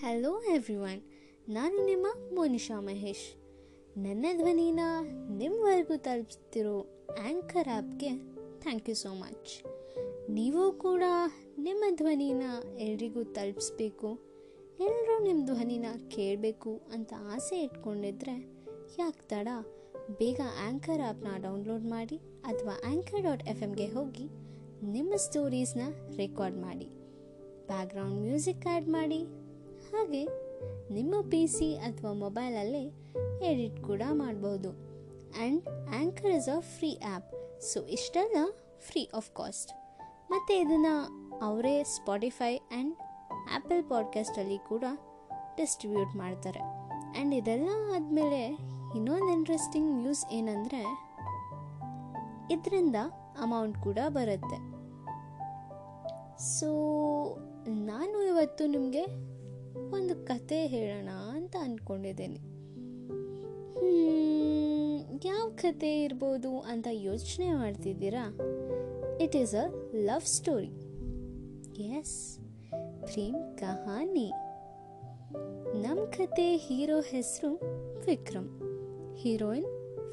Hello everyone ನಾನು ನಿಮ್ಮ ಮೋನಿಶಾ ಮಹೇಶ್. ನನ್ನ ಧ್ವನಿನ ನಿಮ್ಮವರೆಗೂ ತಲುಪಿಸ್ತಿರೋ ಆ್ಯಂಕರ್ ಆ್ಯಪ್ಗೆ ಥ್ಯಾಂಕ್ ಯು ಸೋ ಮಚ್ ನೀವು ಕೂಡ ನಿಮ್ಮ ಧ್ವನಿನ ಎಲ್ರಿಗೂ ತಲುಪಿಸ್ಬೇಕು ಎಲ್ಲರೂ ನಿಮ್ಮ ಧ್ವನಿನ ಕೇಳಬೇಕು ಅಂತ ಆಸೆ ಇಟ್ಕೊಂಡಿದ್ರೆ ಯಾಕೆ ತಡ? ಬೇಗ ಆ್ಯಂಕರ್ ಆ್ಯಪ್ನ ಡೌನ್ಲೋಡ್ ಮಾಡಿ ಅಥವಾ ಆ್ಯಂಕರ್ ಡಾಟ್ ಎಫ್ ಎಮ್ಗೆ ಹೋಗಿ ನಿಮ್ಮ ಸ್ಟೋರೀಸ್ನ ರೆಕಾರ್ಡ್ ಮಾಡಿ. ಬ್ಯಾಕ್ಗ್ರೌಂಡ್ ಮ್ಯೂಸಿಕ್ ಆ್ಯಡ್ ಮಾಡಿ ಹಾಗೆ ನಿಮ್ಮ ಪಿ ಸಿ ಅಥವಾ ಮೊಬೈಲಲ್ಲೇ ಎಡಿಟ್ ಕೂಡ ಮಾಡಬಹುದು and anchor is a free app so ಇಷ್ಟೆಲ್ಲ ಫ್ರೀ ಆಫ್ ಕಾಸ್ಟ್ ಮತ್ತು ಇದನ್ನು ಅವರೇ ಸ್ಪಾಟಿಫೈ ಆ್ಯಂಡ್ ಆ್ಯಪಲ್ ಪಾಡ್ಕಾಸ್ಟಲ್ಲಿ ಕೂಡ ಡಿಸ್ಟ್ರಿಬ್ಯೂಟ್ ಮಾಡ್ತಾರೆ. ಆ್ಯಂಡ್ ಇದೆಲ್ಲ ಆದಮೇಲೆ ಇನ್ನೊಂದು ಇಂಟ್ರೆಸ್ಟಿಂಗ್ ನ್ಯೂಸ್ ಏನಂದರೆ, ಇದರಿಂದ ಅಮೌಂಟ್ ಕೂಡ ಬರುತ್ತೆ. ಸೊ ನಾನು ಇವತ್ತು ನಿಮಗೆ ಒಂದು ಕತೆ ಹೇಳೋಣ ಅಂತ ಅಂದ್ಕೊಂಡಿದ್ದೀನಿ ಯಾವ ಕತೆ ಇರ್ಬೋದು ಅಂತ ಯೋಚನೆ ಮಾಡ್ತಿದ್ದೀರಾ? It is a love story as Prem ಕಹಾನಿ. ನಮ್ಮ ಕತೆ ಹೀರೋ ಹೆಸರು ವಿಕ್ರಮ್. ಹೀರೋಯಿನ್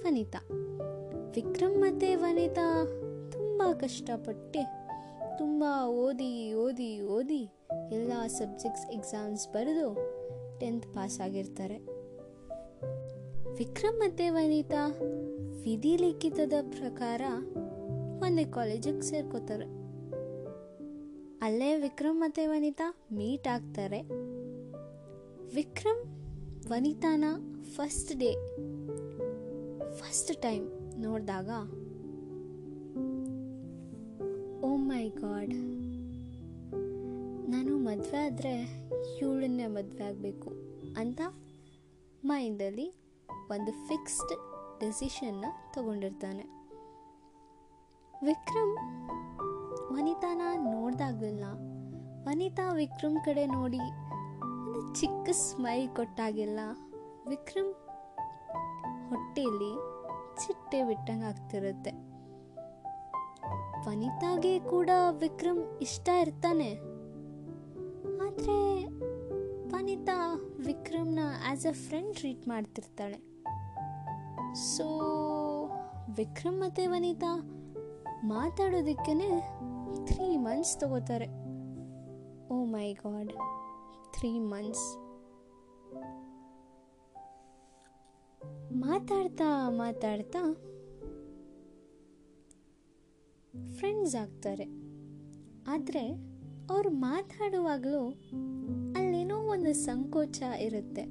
ವನಿತಾ. ವಿಕ್ರಮ್ ಮತ್ತು ವನಿತಾ ತುಂಬ ಕಷ್ಟಪಟ್ಟು ತುಂಬ ಓದಿ ಓದಿ ಓದಿ ಎಲ್ಲ ಸಬ್ಜೆಕ್ಟ್ಸ್ ಎಕ್ಸಾಮ್ಸ್ ಬರೆದು ಟೆಂತ್ ಪಾಸ್ ಆಗಿರ್ತಾರೆ. ವಿಕ್ರಮ್ ಮತ್ತು ವನಿತಾ ವಿಧಿ ಲಿಖಿತದ ಪ್ರಕಾರ ಒಂದೇ ಕಾಲೇಜಿಗೆ ಸೇರ್ಕೋತಾರೆ. ಅಲ್ಲೇ ವಿಕ್ರಮ್ ಮತ್ತು ವನಿತಾ ಮೀಟ್ ಆಗ್ತಾರೆ. ವಿಕ್ರಮ್ ವನಿತಾನ ಫಸ್ಟ್ ಡೇ ಫಸ್ಟ್ ಟೈಮ್ ನೋಡಿದಾಗ ಓ ಮೈ ಗಾಡ್ ನಾನು ಮದುವೆ ಆದರೆ ಇವಳನ್ನೇ ಮದುವೆ ಆಗಬೇಕು ಅಂತ ಮೈಂಡಲ್ಲಿ ಒಂದು ಫಿಕ್ಸ್ಡ್ ಡೆಸಿಷನ್ನ ತಗೊಂಡಿರ್ತಾನೆ. ವಿಕ್ರಮ್ ವನಿತಾನ ನೋಡ್ದಾಗಲಿಲ್ಲ. ವನಿತಾ ವಿಕ್ರಮ್ ಕಡೆ ನೋಡಿ ಒಂದು ಚಿಕ್ಕ ಸ್ಮೈಲ್ ಕೊಟ್ಟಾಗೆಲ್ಲ. ವಿಕ್ರಮ್ ಹೊಟ್ಟೆಯಲ್ಲಿ ಚಿಟ್ಟೆ ಬಿಟ್ಟಂಗೆ ಆಗ್ತಿರುತ್ತೆ. ವನಿತಾಗೆ ಕೂಡ ವಿಕ್ರಮ್ ಇಷ್ಟ ಇರ್ತಾನೆ. ವಿಕ್ರಮ್ನ ಆ್ಯಸ್ ಅ ಫ್ರೆಂಡ್ ಟ್ರೀಟ್ ಮಾಡ್ತಿರ್ತಾಳೆ. ಸೊ ವಿಕ್ರಮ್ ಮತ್ತು ವನಿತಾ ಮಾತಾಡೋದಕ್ಕೇ ತ್ರೀ ಮಂತ್ಸ್ ತಗೋತಾರೆ. Oh my god three months ಮಾತಾಡ್ತಾ ಮಾತಾಡ್ತಾ ಫ್ರೆಂಡ್ಸ್ ಆಗ್ತಾರೆ. ಆದರೆ ಅವ್ರು ಮಾತಾಡುವಾಗಲೂ ಒಂದು ಸಂಕೋಚ ಇರುತ್ತೆ.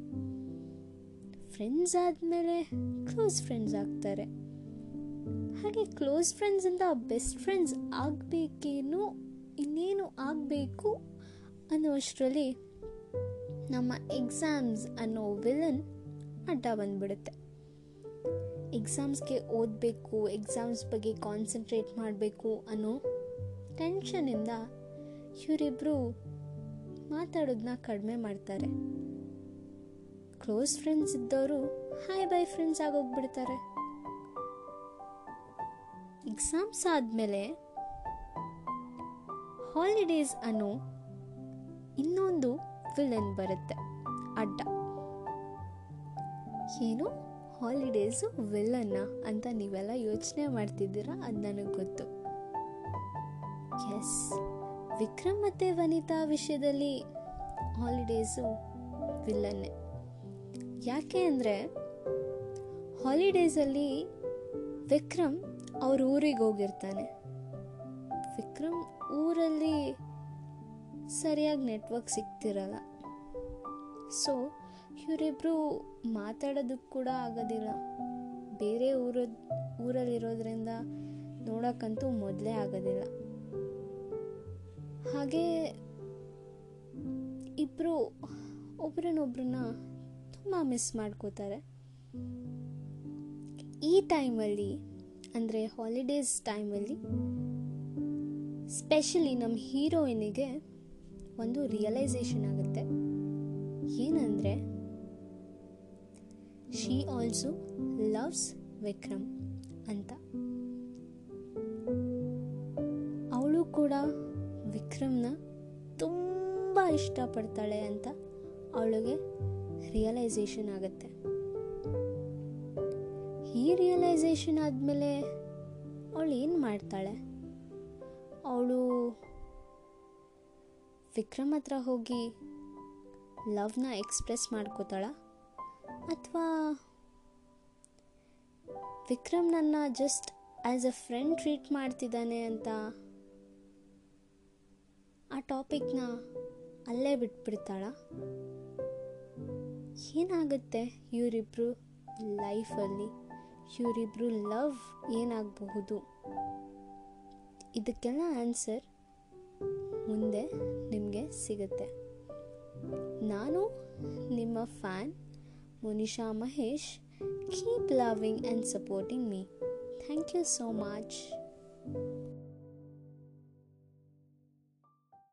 ಫ್ರೆಂಡ್ಸ್ ಆದಮೇಲೆ ಕ್ಲೋಸ್ ಫ್ರೆಂಡ್ಸ್ ಆಗ್ತಾರೆ. ಹಾಗೆ ಕ್ಲೋಸ್ ಫ್ರೆಂಡ್ಸಿಂದ ಬೆಸ್ಟ್ ಫ್ರೆಂಡ್ಸ್ ಆಗಬೇಕೇನು, ಇನ್ನೇನು ಆಗಬೇಕು ಅನ್ನೋಷ್ಟರಲ್ಲಿ ನಮ್ಮ ಎಕ್ಸಾಮ್ಸ್ ಅನ್ನೋ ವಿಲನ್ ಅಡ್ಡ ಬಂದ್ಬಿಡುತ್ತೆ. ಎಕ್ಸಾಮ್ಸ್ಗೆ ಓದಬೇಕು ಎಕ್ಸಾಮ್ಸ್ ಬಗ್ಗೆ ಕಾನ್ಸಂಟ್ರೇಟ್ ಮಾಡಬೇಕು ಅನ್ನೋ ಟೆನ್ಷನಿಂದ ಇವರಿಬ್ಬರು ಮಾತಾಡೋದನ್ನ ಕಡಿಮೆ ಮಾಡ್ತಾರೆ. ಕ್ಲೋಸ್ ಫ್ರೆಂಡ್ಸ್ ಇದ್ದವರು ಹಾಯ್ ಬೈ ಫ್ರೆಂಡ್ಸ್ ಆಗೋಗ್ಬಿಡ್ತಾರೆ. ಎಕ್ಸಾಮ್ಸ್ ಆದಮೇಲೆ ಹಾಲಿಡೇಸ್ ಅನ್ನೋ ಇನ್ನೊಂದು ವಿಲನ್ ಬರುತ್ತೆ, ಅಡ್ಡ. ಏನು? ಹಾಲಿಡೇಸು ವಿಲ್ಲನ್ನ ಅಂತ ನೀವೆಲ್ಲ ಯೋಚನೆ ಮಾಡ್ತಿದ್ದೀರಾ? ಅದು ನನಗೆ ಗೊತ್ತು. ವಿಕ್ರಮ್ ಮತ್ತು ವನಿತಾ ವಿಷಯದಲ್ಲಿ ಹಾಲಿಡೇಸು ವಿಲ್ಲನ್ನೇ ಯಾಕೆ ಅಂದರೆ ಹಾಲಿಡೇಸಲ್ಲಿ ವಿಕ್ರಮ್ ಅವ್ರ ಊರಿಗೆ ಹೋಗಿರ್ತಾನೆ. ವಿಕ್ರಮ್ ಊರಲ್ಲಿ ಸರಿಯಾಗಿ ನೆಟ್ವರ್ಕ್ ಸಿಗ್ತಿರಲ್ಲ. ಸೊ ಇವರಿಬ್ಬರು ಮಾತಾಡೋದಕ್ಕೆ ಕೂಡ ಆಗೋದಿಲ್ಲ. ಬೇರೆ ಊರ ಊರಲ್ಲಿರೋದ್ರಿಂದ ನೋಡೋಕ್ಕಂತೂ ಮೊದಲೇ ಆಗೋದಿಲ್ಲ. ಹಾಗೆ ಇಬ್ಬರು ಒಬ್ರನ್ನೊಬ್ರನ್ನ ತುಂಬ ಮಿಸ್ ಮಾಡ್ಕೋತಾರೆ. ಈ ಟೈಮಲ್ಲಿ ಅಂದರೆ ಹಾಲಿಡೇಸ್ ಟೈಮಲ್ಲಿ ಸ್ಪೆಷಲಿ ನಮ್ಮ ಹೀರೋಯಿನಿಗೆ ಒಂದು ರಿಯಲೈಸೇಷನ್ ಆಗುತ್ತೆ. ಏನಂದರೆ ಶಿ ಆಲ್ಸೋ ಲವ್ಸ್ ವಿಕ್ರಮ್ ಅಂತ. ಅವಳು ಕೂಡ ವಿಕ್ರಮ್ನ ತುಂಬ ಇಷ್ಟಪಡ್ತಾಳೆ ಅಂತ ಅವಳಿಗೆ ರಿಯಲೈಸೇಷನ್ ಆಗುತ್ತೆ. ಈ ರಿಯಲೈಸೇಷನ್ ಆದಮೇಲೆ ಅವಳು ಏನು ಮಾಡ್ತಾಳೆ? ಅವಳು ವಿಕ್ರಮ್ ಹತ್ರ ಹೋಗಿ ಲವ್ನ ಎಕ್ಸ್ಪ್ರೆಸ್ ಮಾಡ್ಕೋತಾಳ? ಅಥವಾ ವಿಕ್ರಮ್ ನನ್ನ just as a friend treat ಮಾಡ್ತಿದ್ದಾನೆ ಅಂತ ಆ ಟಾಪಿಕ್ನ ಅಲ್ಲೇ ಬಿಟ್ಬಿಡ್ತಾಳ? ಏನಾಗುತ್ತೆ ಇವರಿಬ್ಬರು ಲೈಫಲ್ಲಿ? ಇವರಿಬ್ಬರು ಲವ್ ಏನಾಗಬಹುದು? ಇದಕ್ಕೆಲ್ಲ ಆನ್ಸರ್ ಮುಂದೆ ನಿಮಗೆ ಸಿಗುತ್ತೆ. ನಾನು ನಿಮ್ಮ fan Munisha Mahesh. Keep loving and supporting me. Thank you so much.